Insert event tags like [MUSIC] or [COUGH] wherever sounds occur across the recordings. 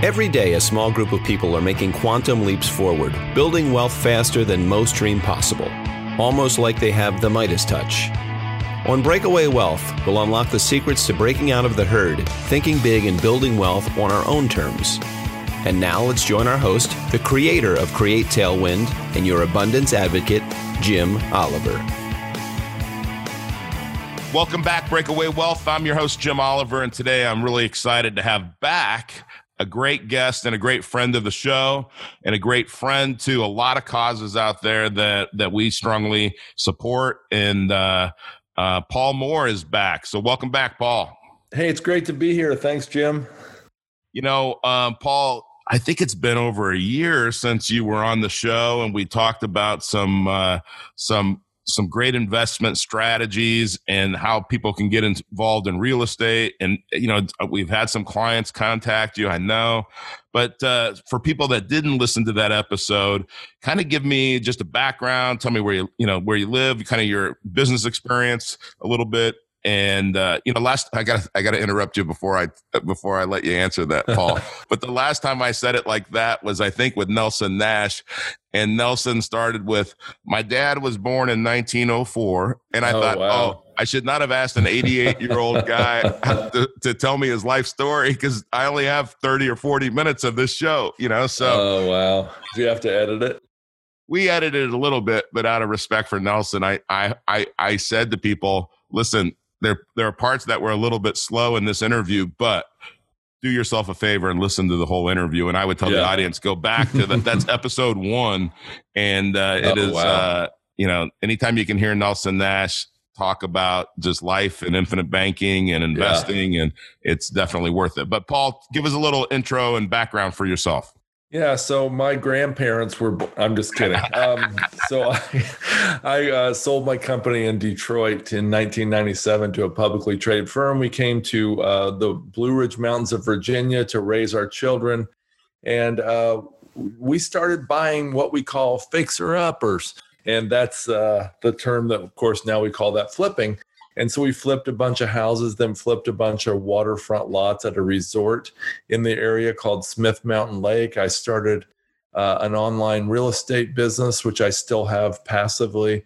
Every day, a small group of people are making quantum leaps forward, building wealth faster than most dream possible, almost like they have the Midas touch. On Breakaway Wealth, we'll unlock the secrets to breaking out of the herd, thinking big, and building wealth on our own terms. And now let's join our host, the creator of Create Tailwind and your abundance advocate, Jim Oliver. Welcome back, Breakaway Wealth. I'm your host, Jim Oliver, and today I'm really excited to have back a great guest and a great friend of the show and a great friend to a lot of causes out there that that we strongly support and uh, uh, Paul Moore is back. So welcome back, Paul. Hey, it's great to be here. Thanks, Jim. You know, um, Paul, I think it's been over a year since you were on the show, and we talked about some uh, some some great investment strategies and how people can get involved in real estate. And, you know, we've had some clients contact you, I know. But uh, for people that didn't listen to that episode, kind of give me just a background. Tell me where you, you know, where you live, kind of your business experience a little bit, and uh, you know, last I got I got to interrupt you before I before I let you answer that, Paul. [LAUGHS] but the last time I said it like that was I think with Nelson Nash, and Nelson started with, "My dad was born in 1904," and I oh, thought, wow. "Oh, I should not have asked an 88 year old guy to, [LAUGHS] [LAUGHS] to, tell me his life story because I only have 30 or 40 minutes of this show." You know, so oh wow, do you have to edit it? We edited it a little bit, but out of respect for Nelson, I I I, I said to people, "Listen." There there are parts that were a little bit slow in this interview, but do yourself a favor and listen to the whole interview. And I would tell yeah. the audience go back to that. [LAUGHS] That's episode one, and uh, it oh, is wow. uh, you know anytime you can hear Nelson Nash talk about just life and infinite banking and investing, yeah. and it's definitely worth it. But Paul, give us a little intro and background for yourself. Yeah, so my grandparents were. I'm just kidding. Um, so I, [LAUGHS] I uh, sold my company in Detroit in 1997 to a publicly traded firm. We came to uh, the Blue Ridge Mountains of Virginia to raise our children, and uh, we started buying what we call fixer uppers, and that's uh, the term that, of course, now we call that flipping. And so we flipped a bunch of houses, then flipped a bunch of waterfront lots at a resort in the area called Smith Mountain Lake. I started uh, an online real estate business, which I still have passively.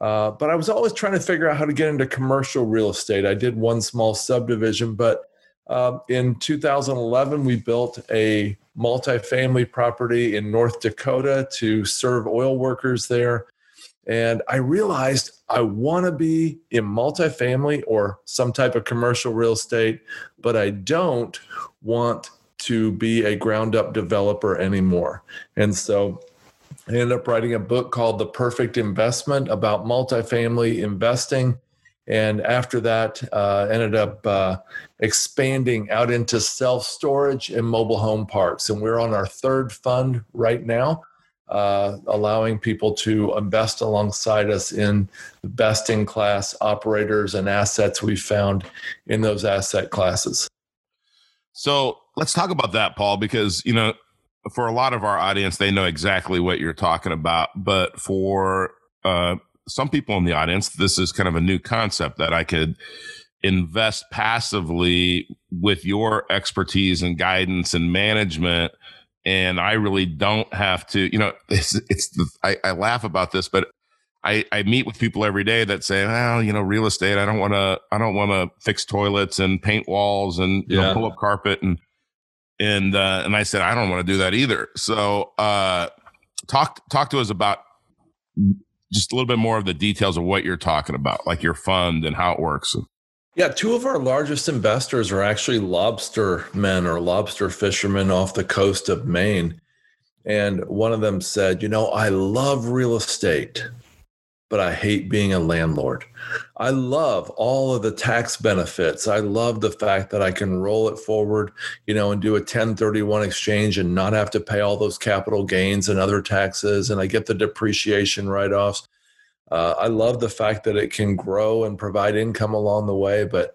Uh, but I was always trying to figure out how to get into commercial real estate. I did one small subdivision, but uh, in 2011, we built a multifamily property in North Dakota to serve oil workers there. And I realized I want to be in multifamily or some type of commercial real estate, but I don't want to be a ground up developer anymore. And so I ended up writing a book called The Perfect Investment about multifamily investing. And after that, uh, ended up uh, expanding out into self storage and mobile home parks. And we're on our third fund right now uh, allowing people to invest alongside us in the best in class operators and assets we found in those asset classes. So let's talk about that, Paul, because, you know, for a lot of our audience, they know exactly what you're talking about. But for uh, some people in the audience, this is kind of a new concept that I could invest passively with your expertise and guidance and management and I really don't have to, you know, [LAUGHS] it's, it's the, I, I laugh about this, but I, I meet with people every day that say, well, you know, real estate, I don't want to, I don't want to fix toilets and paint walls and you yeah. know, pull up carpet. And, and, uh, and I said, I don't want to do that either. So, uh, talk, talk to us about just a little bit more of the details of what you're talking about, like your fund and how it works. Yeah, two of our largest investors are actually lobster men or lobster fishermen off the coast of Maine. And one of them said, You know, I love real estate, but I hate being a landlord. I love all of the tax benefits. I love the fact that I can roll it forward, you know, and do a 1031 exchange and not have to pay all those capital gains and other taxes. And I get the depreciation write offs. Uh, I love the fact that it can grow and provide income along the way, but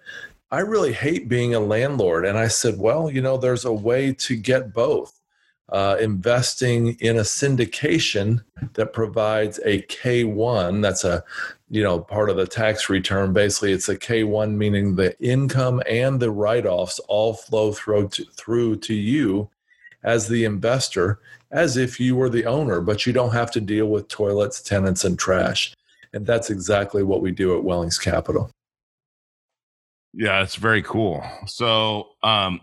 I really hate being a landlord. And I said, well, you know, there's a way to get both. Uh, investing in a syndication that provides a K1, that's a you know part of the tax return basically it's a k1 meaning the income and the write-offs all flow through to, through to you as the investor as if you were the owner, but you don't have to deal with toilets, tenants, and trash. And that's exactly what we do at Wellings Capital. Yeah, it's very cool. So, um,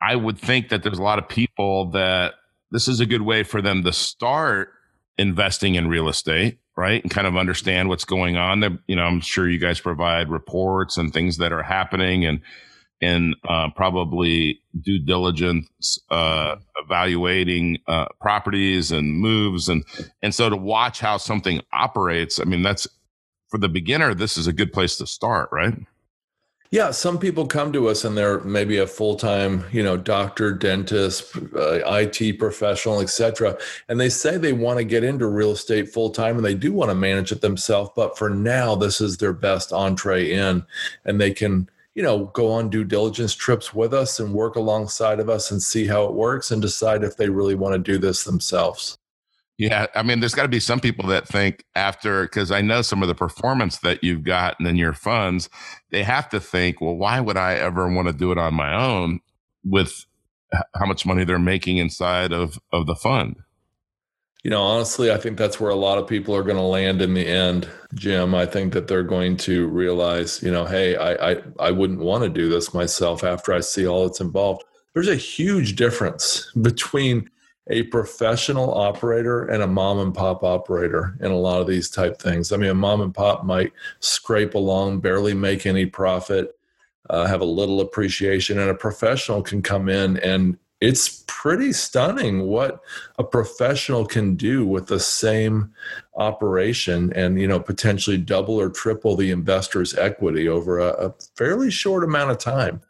I would think that there's a lot of people that this is a good way for them to start investing in real estate, right? And kind of understand what's going on. There, you know, I'm sure you guys provide reports and things that are happening and and uh, probably due diligence uh, evaluating uh, properties and moves and and so to watch how something operates i mean that's for the beginner this is a good place to start right? Yeah some people come to us and they're maybe a full-time you know doctor dentist uh, it professional etc and they say they want to get into real estate full-time and they do want to manage it themselves but for now this is their best entree in and they can you know, go on due diligence trips with us and work alongside of us and see how it works and decide if they really want to do this themselves. Yeah, I mean, there's got to be some people that think after, because I know some of the performance that you've gotten in your funds, they have to think, well, why would I ever want to do it on my own with how much money they're making inside of of the fund? You know, honestly, I think that's where a lot of people are going to land in the end, Jim. I think that they're going to realize, you know, hey, I I, I wouldn't want to do this myself after I see all that's involved. There's a huge difference between a professional operator and a mom and pop operator in a lot of these type things. I mean, a mom and pop might scrape along, barely make any profit, uh, have a little appreciation, and a professional can come in and it's pretty stunning what a professional can do with the same operation and you know potentially double or triple the investor's equity over a, a, fairly short amount of time.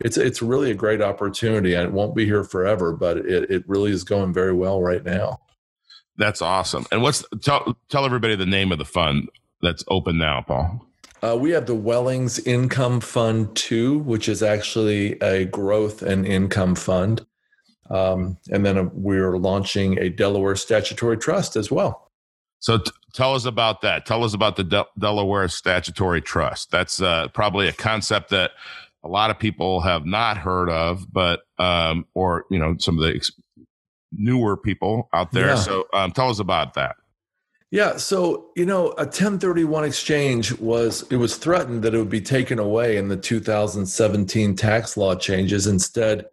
It's it's really a great opportunity and it won't be here forever but it, it really is going very well right now. That's awesome. And what's tell tell everybody the name of the fund that's open now paul. Uh, we have the Wellings Income Fund 2, which is actually a growth and income fund. Um, and then uh, we're launching a Delaware statutory trust as well. So t- tell us about that. Tell us about the De- Delaware statutory trust. That's uh, probably a concept that a lot of people have not heard of, but um, or you know some of the ex- newer people out there. Yeah. So um, tell us about that. Yeah, so you know, a 1031 exchange was it was threatened that it would be taken away in the 2017 tax law changes. Instead,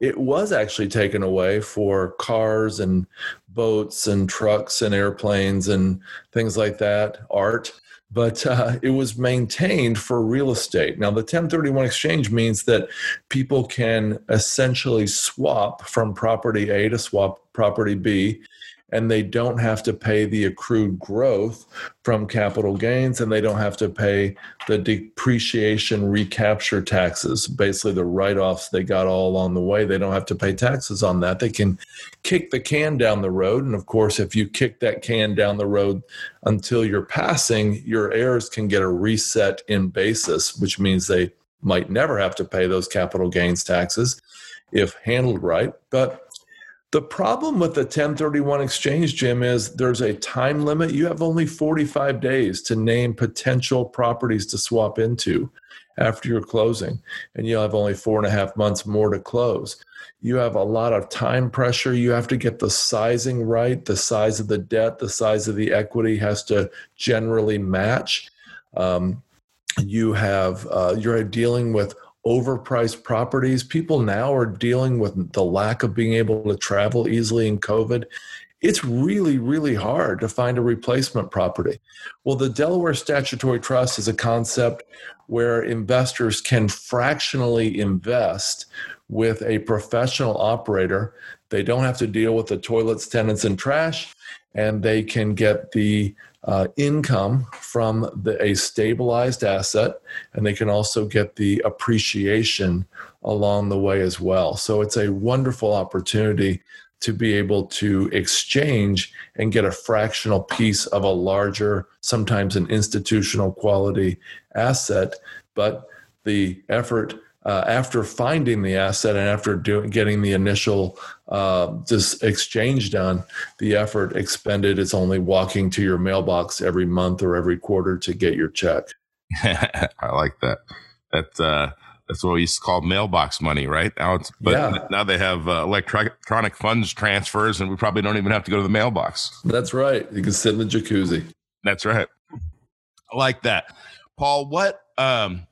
it was actually taken away for cars and boats and trucks and airplanes and things like that, art. But uh, it was maintained for real estate. Now, the 1031 exchange means that people can essentially swap from property A to swap property B and they don't have to pay the accrued growth from capital gains and they don't have to pay the depreciation recapture taxes basically the write-offs they got all along the way. They don't have to pay taxes on that. They can kick the can down the road and of course if you kick that can down the road until you're passing your heirs can get a reset in basis which means they might never have to pay those capital gains taxes if handled right. But the problem with the 1031 exchange, Jim, is there's a time limit. You have only 45 days to name potential properties to swap into after your closing, and you'll have only four and a half months more to close. You have a lot of time pressure. You have to get the sizing right. The size of the debt, the size of the equity has to generally match. Um, you have uh, you're dealing with overpriced properties. People now are dealing with the lack of being able to travel easily in COVID. It's really, really hard to find a replacement property. Well, the Delaware Statutory Trust is a concept where investors can fractionally invest with a professional operator. They don't have to deal with the toilets, tenants, and trash, and they can get the uh, income from the, a stabilized asset, and they can also get the appreciation along the way as well. So it's a wonderful opportunity to be able to exchange and get a fractional piece of a larger, sometimes an institutional quality asset. But the effort uh, after finding the asset and after doing getting the initial uh, this exchange done, the effort expended is only walking to your mailbox every month or every quarter to get your check. [LAUGHS] [LAUGHS] I like that. That uh, that's what we used to call mailbox money, right? Now it's but yeah. now they have uh, electronic funds transfers, and we probably don't even have to go to the mailbox. That's right. You can sit in the jacuzzi. That's right. I like that, Paul. What um,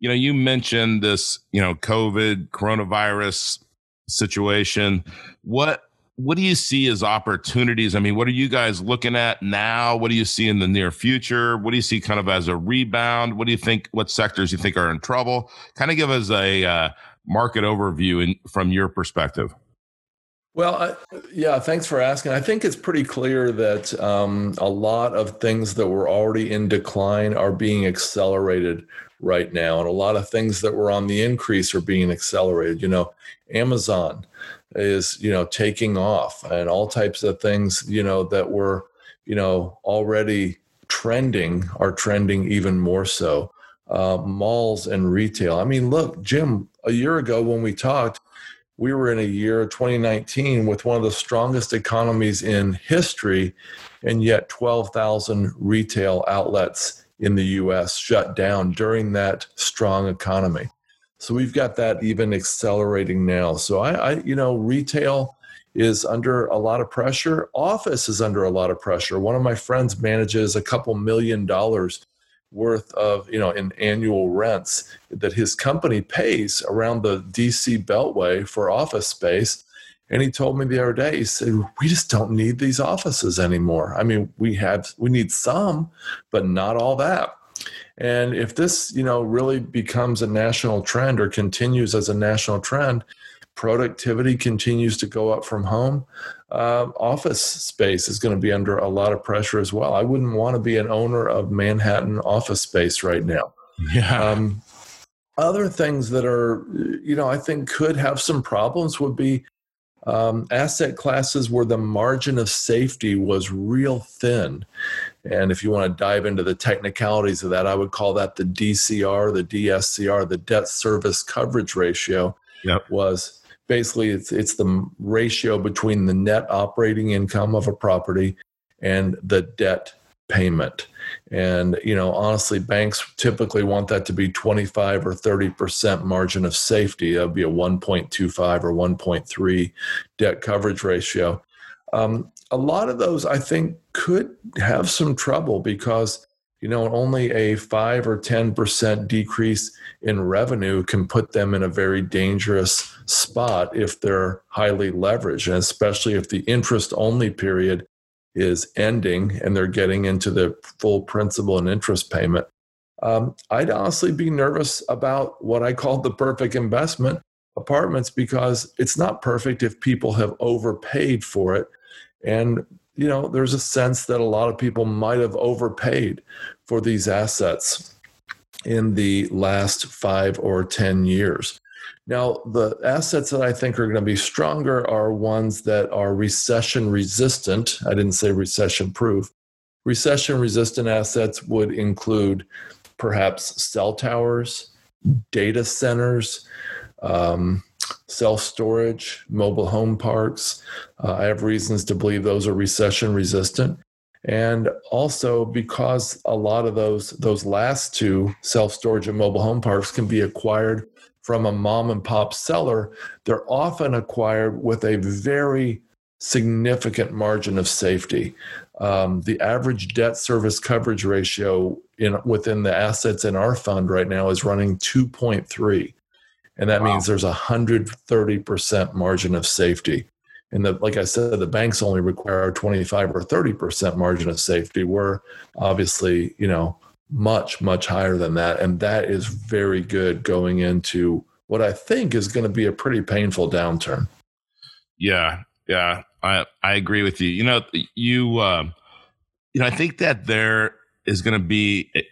you know, you mentioned this, you know, COVID coronavirus situation. What what do you see as opportunities? I mean, what are you guys looking at now? What do you see in the near future? What do you see kind of as a rebound? What do you think? What sectors you think are in trouble? Kind of give us a uh, market overview in, from your perspective. Well, I, yeah, thanks for asking. I think it's pretty clear that um, a lot of things that were already in decline are being accelerated right now, and a lot of things that were on the increase are being accelerated. You know, Amazon is you know taking off and all types of things you know that were you know already trending are trending even more so uh, malls and retail i mean look jim a year ago when we talked we were in a year 2019 with one of the strongest economies in history and yet 12,000 retail outlets in the US shut down during that strong economy so we've got that even accelerating now. So I, I, you know, retail is under a lot of pressure. Office is under a lot of pressure. One of my friends manages a couple million dollars worth of, you know, in annual rents that his company pays around the DC Beltway for office space. And he told me the other day, he said, we just don't need these offices anymore. I mean, we have, we need some, but not all that. And if this, you know, really becomes a national trend or continues as a national trend, productivity continues to go up from home. Uh, office space is going to be under a lot of pressure as well. I wouldn't want to be an owner of Manhattan office space right now. Yeah. Um, other things that are, you know, I think could have some problems would be um, asset classes where the margin of safety was real thin. And if you want to dive into the technicalities of that, I would call that the DCR, the DSCR, the debt service coverage ratio. Yep. Was basically it's it's the ratio between the net operating income of a property and the debt payment. And you know, honestly, banks typically want that to be 25 or 30% margin of safety. That would be a 1.25 or 1.3 debt coverage ratio. Um, a lot of those, I think, could have some trouble because you know only a five or ten percent decrease in revenue can put them in a very dangerous spot if they're highly leveraged, and especially if the interest only period is ending and they're getting into the full principal and interest payment. Um, I'd honestly be nervous about what I call the perfect investment apartments because it's not perfect if people have overpaid for it. And, you know, there's a sense that a lot of people might have overpaid for these assets in the last five or 10 years. Now, the assets that I think are going to be stronger are ones that are recession resistant. I didn't say recession proof. Recession resistant assets would include perhaps cell towers, data centers, um, self storage, mobile home parks. Uh, I have reasons to believe those are recession resistant. And also because a lot of those those last two self storage and mobile home parks can be acquired from a mom and pop seller, they're often acquired with a very significant margin of safety. Um, the average debt service coverage ratio in within the assets in our fund right now is running 2.3 and that wow. means there's a 130% margin of safety and the, like i said the banks only require 25 or 30% margin of safety we're obviously you know much much higher than that. And that is very good going into what i think is going to be a pretty painful downturn. Yeah yeah i i agree with you. You know you um you know i think that there is going to be you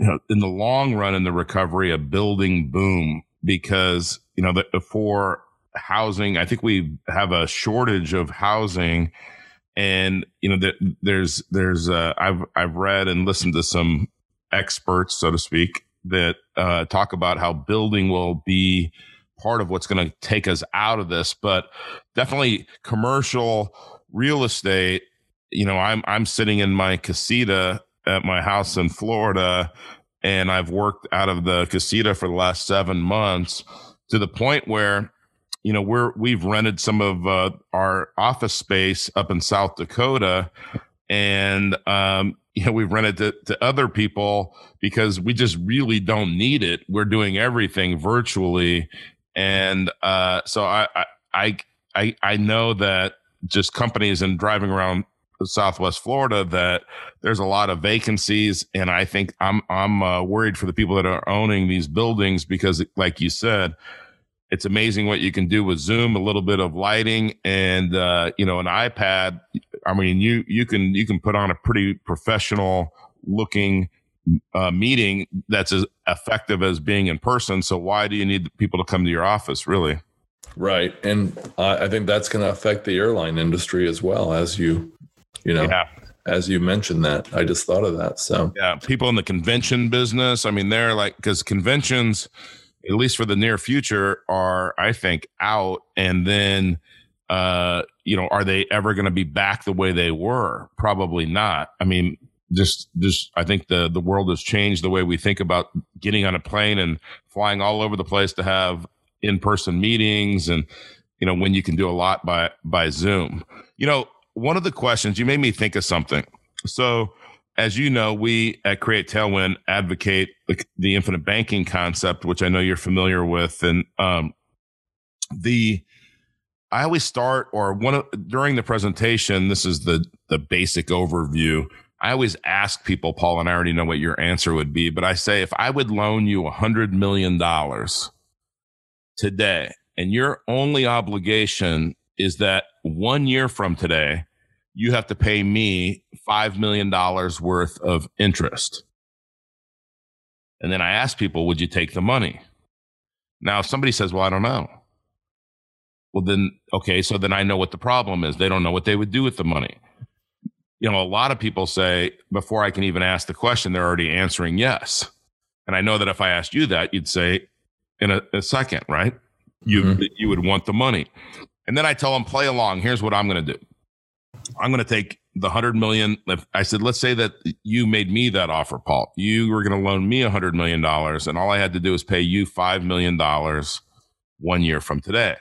know in the long run in the recovery a building boom because you know the, for housing i think we have a shortage of housing. And you know there's there's uh, i've i've read and listened to some experts, so to speak, that uh, talk about how building will be part of what's going to take us out of this. But definitely commercial real estate. You know, I'm I'm sitting in my casita at my house in Florida, and I've worked out of the casita for the last seven months to the point where, you know, we're we've rented some of uh, our office space up in South Dakota, and um, you know we've rented to, to other people because we just really don't need it. We're doing everything virtually, and uh, so I, I I I know that just companies and driving around Southwest Florida that there's a lot of vacancies, and I think I'm I'm uh, worried for the people that are owning these buildings because, like you said, it's amazing what you can do with Zoom, a little bit of lighting, and uh, you know an iPad. I mean, you you can you can put on a pretty professional looking uh, meeting that's as effective as being in person. So why do you need people to come to your office, really? Right, and I think that's going to affect the airline industry as well as you you know yeah. as you mentioned that i just thought of that so yeah people in the convention business i mean they're like because conventions at least for the near future are i think out and then uh you know are they ever going to be back the way they were? Probably not. I mean just just i think the the world has changed the way we think about getting on a plane and flying all over the place to have in-person meetings and you know when you can do a lot by by zoom. You know one of the questions you made me think of something. So, as you know, we at Create Tailwind advocate the infinite banking concept, which I know you're familiar with, and um, the I always start or one of, during the presentation. This is the the basic overview. I always ask people, Paul, and I already know what your answer would be, but I say if I would loan you a hundred million dollars today, and your only obligation is that one year from today, you have to pay me $5 million worth of interest. And then I ask people, would you take the money? Now, if somebody says, well, I don't know. Well, then, okay, so then I know what the problem is. They don't know what they would do with the money. You know, a lot of people say, before I can even ask the question, they're already answering yes. And I know that if I asked you that, you'd say in a, a second, right? You, mm-hmm. you would want the money. And then I tell them, play along. Here's what I'm going to do. I'm going to take the hundred million. If I said, let's say that you made me that offer, Paul. You were going to loan me a hundred million dollars, and all I had to do was pay you five million dollars one year from today.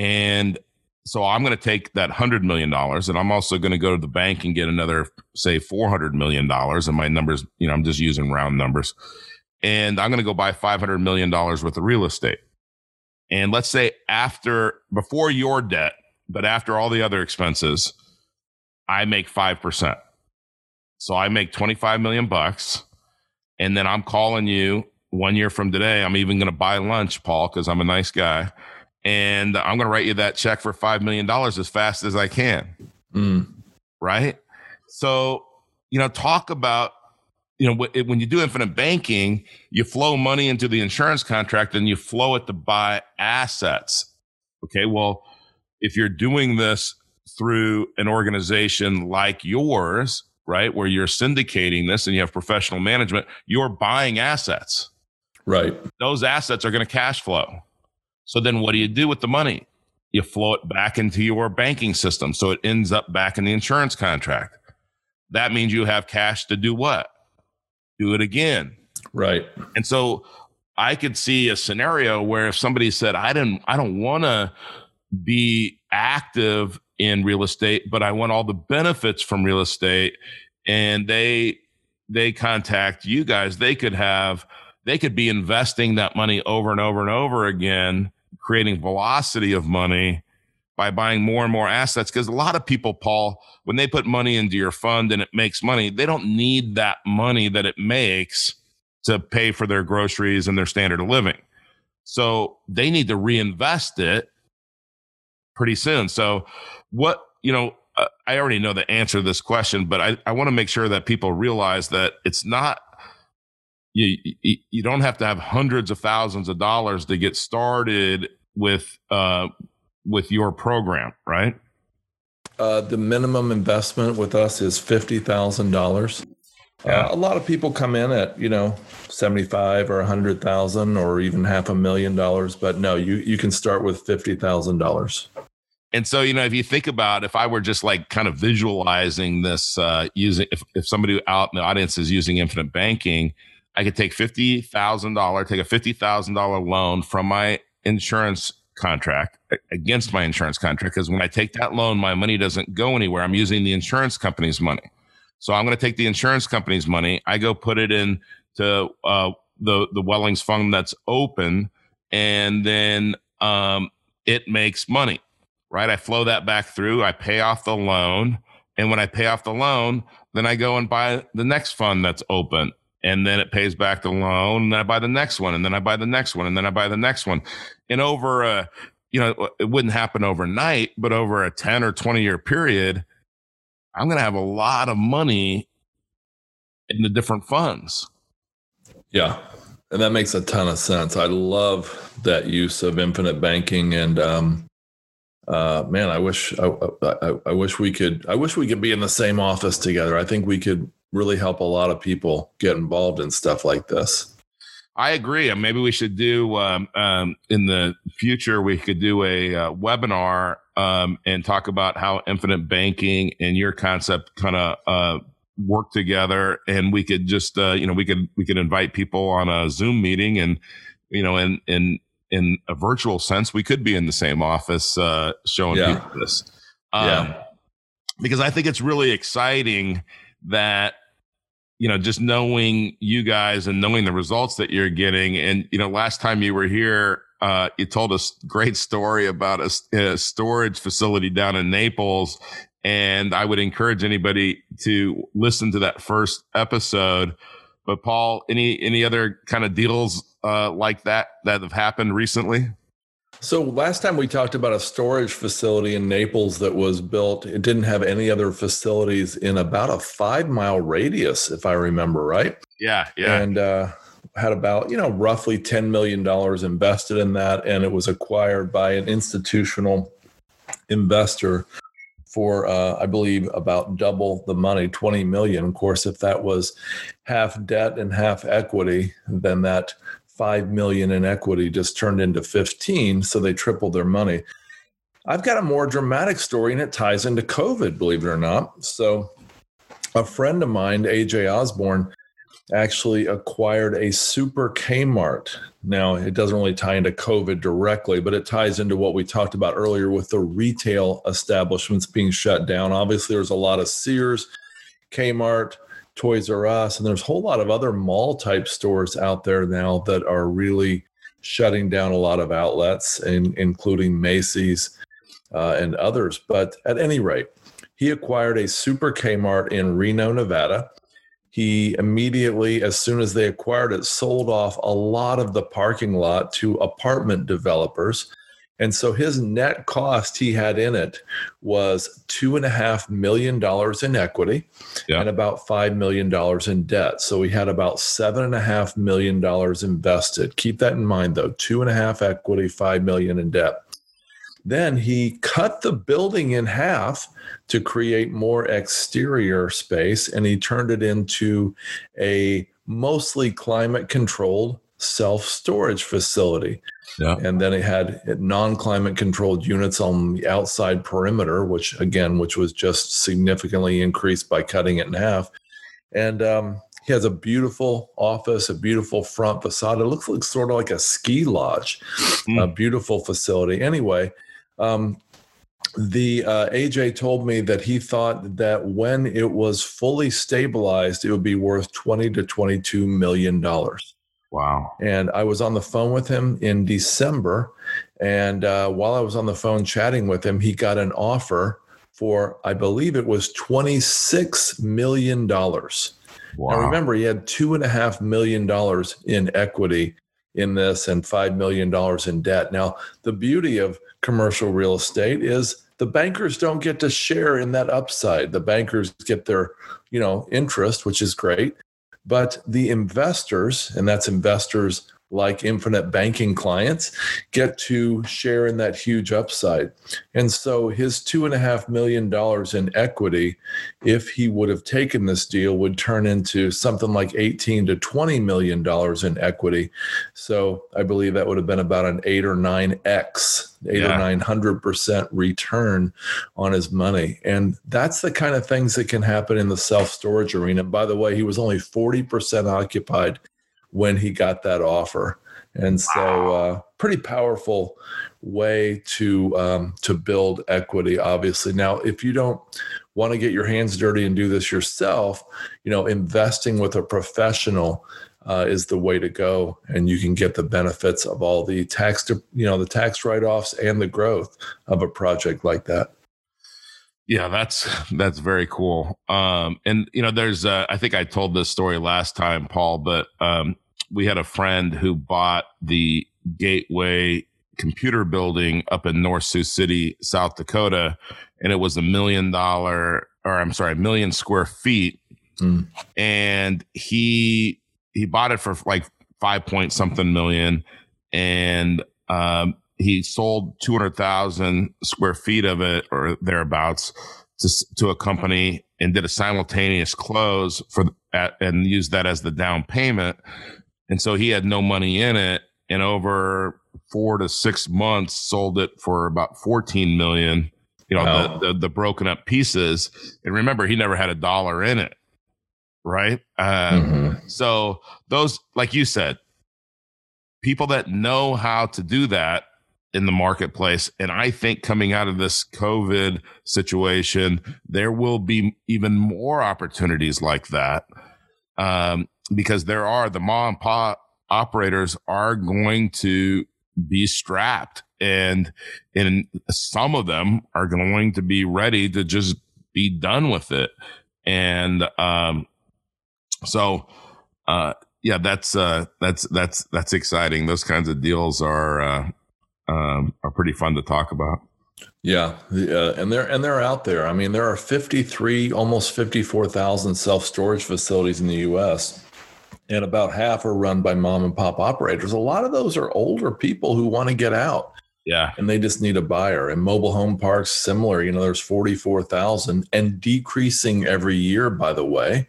And so I'm going to take that hundred million dollars, and I'm also going to go to the bank and get another, say, four hundred million dollars. And my numbers, you know, I'm just using round numbers, and I'm going to go buy five hundred million dollars worth of real estate. And let's say after, before your debt, but after all the other expenses, I make 5%. So I make 25 million bucks. And then I'm calling you one year from today. I'm even going to buy lunch, Paul, because I'm a nice guy. And I'm going to write you that check for $5 million as fast as I can. Mm. Right. So, you know, talk about, you know, when you do infinite banking, you flow money into the insurance contract and you flow it to buy assets. Okay. Well, if you're doing this through an organization like yours, right, where you're syndicating this and you have professional management, you're buying assets. Right. Those assets are going to cash flow. So then what do you do with the money? You flow it back into your banking system. So it ends up back in the insurance contract. That means you have cash to do what? Do it again. Right. And so I could see a scenario where if somebody said, I didn't, I don't want to be active in real estate, but I want all the benefits from real estate. And they they contact you guys. They could have they could be investing that money over and over and over again, creating velocity of money by buying more and more assets. Because a lot of people, Paul, when they put money into your fund and it makes money, they don't need that money that it makes to pay for their groceries and their standard of living. So they need to reinvest it pretty soon. So, what, you know, uh, I already know the answer to this question, but I, I want to make sure that people realize that it's not, you, you, don't have to have hundreds of thousands of dollars to get started with, uh, with your program, right? Uh, the minimum investment with us is fifty thousand dollars. Yeah. Uh, a lot of people come in at you know seventy five or a hundred thousand or even half a million dollars, but no, you you can start with fifty thousand dollars. And so, you know, if you think about if I were just like kind of visualizing this uh, using, if, if somebody out in the audience is using infinite banking, I could take fifty thousand dollar, take a fifty thousand dollar loan from my insurance contract against my insurance contract because when I take that loan, my money doesn't go anywhere. I'm using the insurance company's money. So I'm going to take the insurance company's money. I go put it in to uh, the the Wellings fund that's open, and then um, it makes money, right? I flow that back through. I pay off the loan, and when I pay off the loan, then I go and buy the next fund that's open, and then it pays back the loan. And I buy the next one, and then I buy the next one, and then I buy the next one. And over a, you know, it wouldn't happen overnight, but over a ten or twenty year period, I'm going to have a lot of money in the different funds. Yeah. And that makes a ton of sense. I love that use of infinite banking. And um, uh, man, I wish I, I, I wish we could I wish we could be in the same office together. I think we could really help a lot of people get involved in stuff like this. I agree. Maybe we should do um, um, in the future. We could do a uh, webinar um, and talk about how infinite banking and your concept kind of uh, work together and we could just uh, you know we could we could invite people on a zoom meeting and you know in in in a virtual sense we could be in the same office uh, showing yeah. people this um, yeah. because i think it's really exciting that you know just knowing you guys and knowing the results that you're getting and you know last time you were here uh, you told us great story about a, a, storage facility down in Naples and I would encourage anybody to listen to that first episode. But Paul, any any other kind of deals uh, like that that have happened recently? So last time we talked about a storage facility in Naples that was built, it didn't have any other facilities in about a five mile radius, if I remember right. Yeah, yeah. And uh, had about you know roughly ten million dollars invested in that, and it was acquired by an institutional investor for uh, I believe about double the money, 20 million. Of course, if that was half debt and half equity, then that 5 million in equity just turned into 15, so they tripled their money. I've got a more dramatic story and it ties into COVID, believe it or not. So a friend of mine, AJ Osborne, actually acquired a super Kmart. Now, it doesn't really tie into COVID directly, but it ties into what we talked about earlier with the retail establishments being shut down. Obviously, there's a lot of Sears, Kmart, Toys R Us, and there's a whole lot of other mall type stores out there now that are really shutting down a lot of outlets, in, including Macy's uh, and others. But at any rate, he acquired a super Kmart in Reno, Nevada he immediately, as soon as they acquired it, sold off a lot of the parking lot to apartment developers. And so his net cost he had in it was two and a half million dollars in equity yeah. and about five million dollars in debt. So he had about seven and a half million dollars invested. Keep that in mind though two and a half equity, five million in debt. Then he cut the building in half to create more exterior space and he turned it into a mostly climate controlled self storage facility. Yeah. And then it had non climate controlled units on the outside perimeter, which again, which was just significantly increased by cutting it in half. And um, he has a beautiful office, a beautiful front facade. It looks like sort of like a ski lodge, mm. a beautiful facility. Anyway, um, the uh, AJ told me that he thought that when it was fully stabilized, it would be worth 20 to 22 million dollars. Wow. And I was on the phone with him in December. And uh, while I was on the phone chatting with him, he got an offer for, I believe it was $26 million. Wow. Now, remember, he had $2.5 million in equity in this and $5 million in debt. Now, the beauty of commercial real estate is the bankers don't get to share in that upside. The bankers get their, you know, interest, which is great. But the investors, and that's investors like infinite banking clients get to share in that huge upside. And so his two and a half million dollars in equity, if he would have taken this deal, would turn into something like 18 to 20 million dollars in equity. So I believe that would have been about an eight or nine X, eight yeah. or nine hundred percent return on his money. And that's the kind of things that can happen in the self-storage arena. By the way, he was only 40% occupied when he got that offer. And so, uh, pretty powerful way to um, to build equity. Obviously, now if you don't want to get your hands dirty and do this yourself, you know, investing with a professional uh, is the way to go, and you can get the benefits of all the tax, you know, the tax write offs and the growth of a project like that. Yeah, that's that's very cool. Um, and you know, there's uh, I think I told this story last time, Paul, but um, we had a friend who bought the Gateway computer building up in North Sioux City, South Dakota, and it was a million dollar, or I'm sorry, a million square feet, mm. and he he bought it for like five point something million, and um, he sold 200,000 square feet of it or thereabouts to, to a company and did a simultaneous close for at, and used that as the down payment. And so he had no money in it. And over four to six months, sold it for about 14 million, you know, wow. the, the, the, broken up pieces. And remember, he never had a dollar in it. Right. Um, mm-hmm. So those, like you said, people that know how to do that in the marketplace. And I think coming out of this COVID situation, there will be even more opportunities like that. Um, because there are the mom and pop operators are going to be strapped and and some of them are going to be ready to just be done with it and um so uh yeah that's uh that's that's that's exciting those kinds of deals are uh um, are pretty fun to talk about. Yeah, uh, and they're and they're out there. I mean, there are 53, almost 54,000 self storage facilities in the U.S., and about half are run by mom and pop operators. A lot of those are older people who want to get out. Yeah, and they just need a buyer. And mobile home parks, similar. You know, there's 44,000 and decreasing every year. By the way,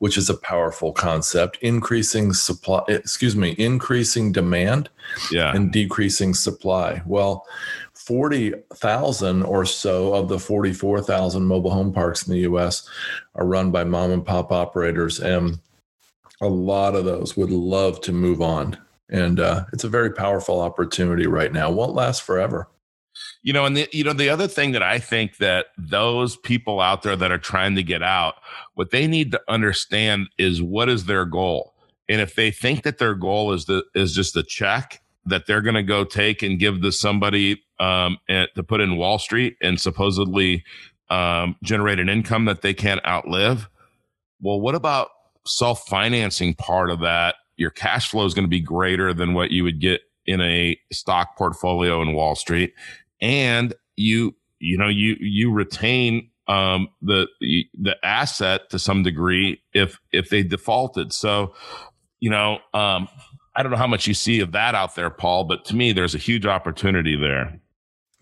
which is a powerful concept, increasing supply, excuse me, increasing demand yeah. and decreasing supply. Well, 40,000 or so of the 44,000 mobile home parks in the US are run by mom and pop operators. And a lot of those would love to move on. And uh, it's a very powerful opportunity right now. Won't last forever. You know, and the, you know the other thing that I think that those people out there that are trying to get out, what they need to understand is what is their goal. And if they think that their goal is the is just a check that they're going to go take and give to somebody um, at, to put in Wall Street and supposedly um, generate an income that they can't outlive, well, what about self financing part of that? Your cash flow is going to be greater than what you would get in a stock portfolio in Wall Street and you you know you you retain um, the the asset to some degree if if they defaulted. So you know um, I don't know how much you see of that out there, Paul, but to me there's a huge opportunity there.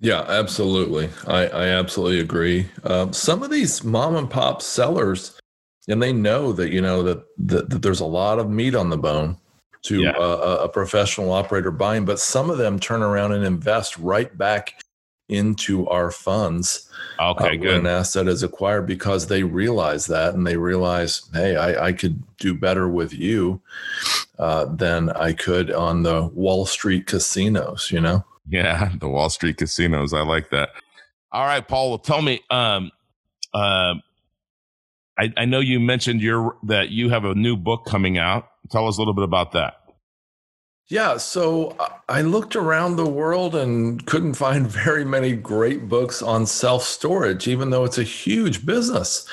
Yeah, absolutely. I, I absolutely agree. Um, some of these mom and pop sellers, and they know that you know that, that, that there's a lot of meat on the bone to yeah. uh, a professional operator buying, but some of them turn around and invest right back into our funds. Okay, uh, good. When an asset is acquired because they realize that and they realize, hey, I, I could do better with you uh, than I could on the Wall Street casinos, you know? Yeah, [LAUGHS] the Wall Street casinos. I like that. All right, Paul. Well, tell me, um, uh, I, I know you mentioned your that you have a new book coming out. Tell us a little bit about that. Yeah, so I looked around the world and couldn't find [LAUGHS] very many great books on self storage, even though it's a huge business.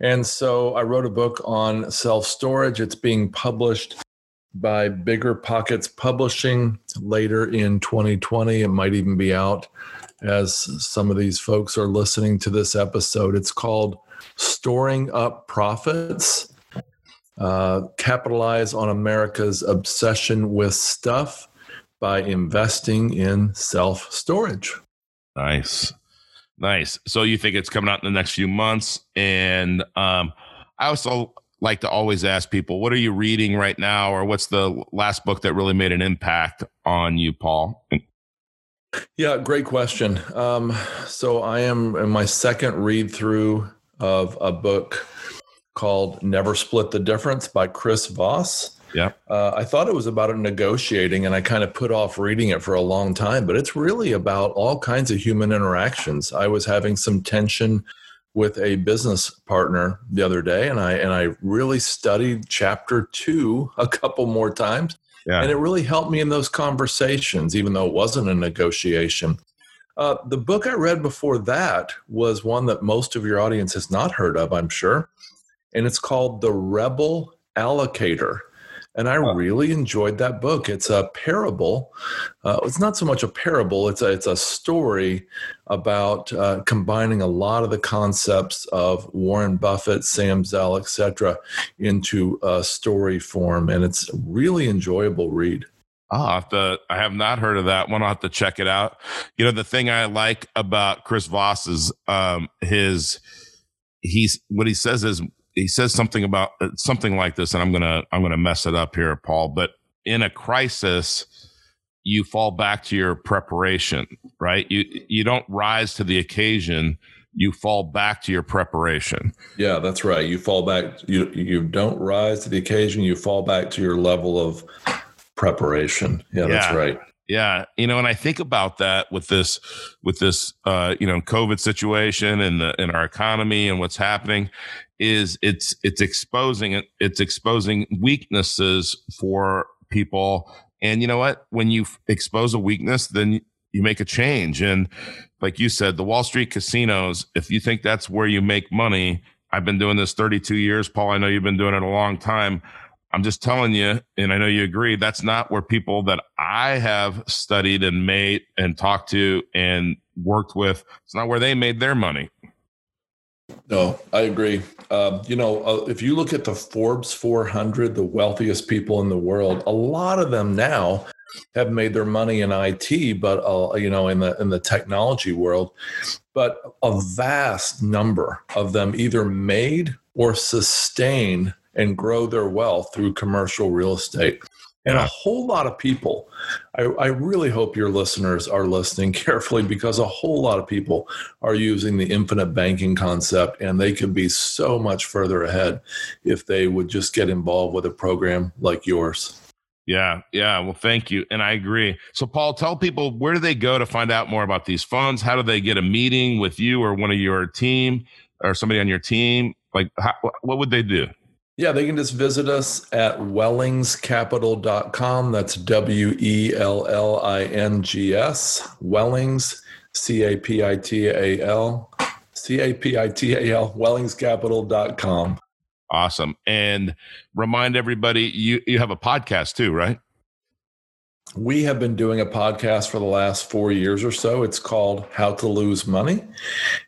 And so I wrote a book on self storage. It's being published by Bigger Pockets Publishing later in 2020. It might even be out as some of these folks are listening to this episode. It's called Storing Up Profits uh, capitalize on America's obsession with stuff by investing in self storage. Nice. Nice. So you think it's coming out in the next few months? And um, I also like to always ask people, what are you reading right now, or what's the last book that really made an impact on you, Paul? Yeah, great question. Um, so I am in my second read through of a book called Never Split the Difference by Chris Voss. Yeah. Uh, I thought it was about negotiating, and I kind of put off reading it for a long time. But it's really about all kinds of human interactions. I was having some tension with a business partner the other day, and I and I really studied chapter two [LAUGHS] a couple more times, yeah. and it really helped me in those conversations, even though it wasn't a negotiation. Uh, the book I read before that was one that most of your audience has not heard of, I'm sure, and it's called The Rebel Allocator. And I really enjoyed that book. It's a parable. Uh, it's not so much a parable. It's a it's a story about uh, combining a lot of the concepts of Warren Buffett, Sam Zell, etc., into a story form, and it's a really enjoyable read. I'll have to, I have not heard of that one. I'll have to check it out. You know, the thing I like about Chris Voss is um, his, he's, what he says is, he says something about uh, something like this, and I'm going to, I'm going to mess it up here, Paul, but in a crisis, you fall back to your preparation, right? You, you don't rise to the occasion. You fall back to your preparation. Yeah, that's right. You fall back. You you don't rise to the occasion. You fall back to your level of preparation. Yeah, yeah, that's right. Yeah, you know, and I think about that with this, with this, uh, you know, COVID situation and the in our economy and what's happening, is it's it's exposing it's exposing weaknesses for people. And you know what? When you expose a weakness, then you make a change. And like you said, the Wall Street casinos, if you think that's where you make money, I've been doing this 32 years, Paul. I know you've been doing it a long time. I'm just telling you, and I know you agree, that's not where people that I have studied and made and talked to and worked with, it's not where they made their money. No, I agree. Um, you know, uh, if you look at the Forbes 400, the wealthiest people in the world, a lot of them now have made their money in IT, but uh, you know, in the in the technology world. But a vast number of them either made or sustain and grow their wealth through commercial real estate. And a whole lot of people, I, I, really hope your listeners are listening [LAUGHS] carefully because a whole lot of people are using the infinite banking concept and they could be so much further ahead if they would just get involved with a program like yours. Yeah, yeah. Well, thank you. And I agree. So, Paul, tell people where do they go to find out more about these funds? How do they get a meeting with you or one of your team or somebody on your team? Like, how, what would they do? Yeah, they can just visit us at wellingscapital.com. That's W E L L I N G S, Wellings, C A P I T A L, C A P I T A L, wellingscapital.com. Awesome. And remind everybody you, you have a podcast too, right? We have been doing a podcast for the last four years or so. It's called How to Lose Money.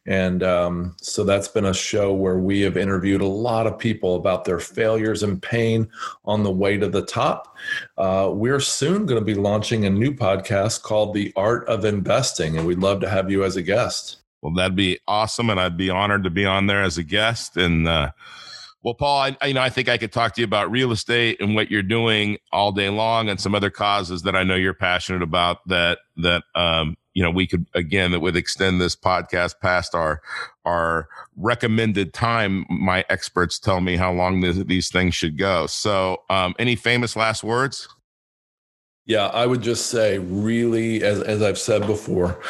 And um, so that's been a show where we have interviewed a lot of people about their failures and pain on the way to the top. Uh, we're soon going to be launching a new podcast called The Art of Investing, and we'd love to have you as a guest. Well, that'd be awesome. And I'd be honored to be on there as a guest. And, uh, well, Paul, I, you know, I think I could talk to you about real estate and what you're doing all day long, and some other causes that I know you're passionate about. That that um, you know we could again that would extend this podcast past our our recommended time. My experts tell me how long this, these things should go. So, um, any famous last words? Yeah, I would just say, really, as as I've said before,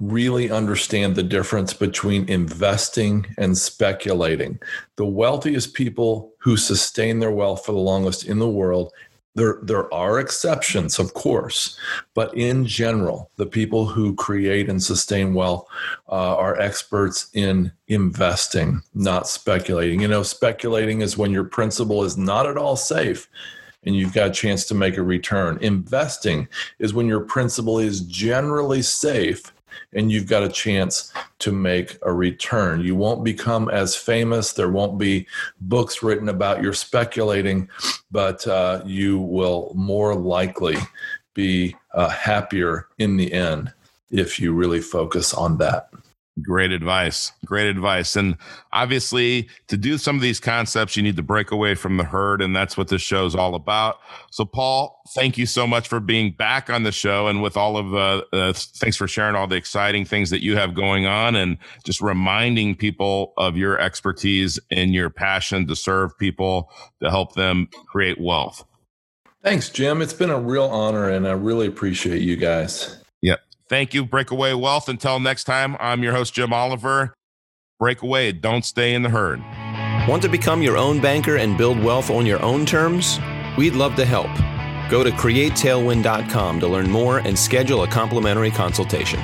really understand the difference between investing and speculating. The wealthiest people who sustain their wealth for the longest in the world there, there are exceptions, of course, but in general, the people who create and sustain wealth uh, are experts in investing, not speculating. You know, speculating is when your principal is not at all safe and you've got a chance to make a return. Investing is when your principal is generally safe and you've got a chance to make a return. You won't become as famous. There won't be books written about your speculating, but uh, you will more likely be uh, happier in the end if you really focus on that. Great advice. Great advice. And obviously, to do some of these concepts, you need to break away from the herd. And that's what this show is all about. So, Paul, thank you so much for being back on the show and with all of uh, uh, thanks for sharing all the exciting things that you have going on and just reminding people of your expertise and your passion to serve people to help them create wealth. Thanks, Jim. It's been a real honor, and I really appreciate you guys. Thank you, Breakaway Wealth. Until next time, I'm your host, Jim Oliver. Breakaway, don't stay in the herd. Want to become your own banker and build wealth on your own terms? We'd love to help. Go to createtailwind.com to learn more and schedule a complimentary consultation.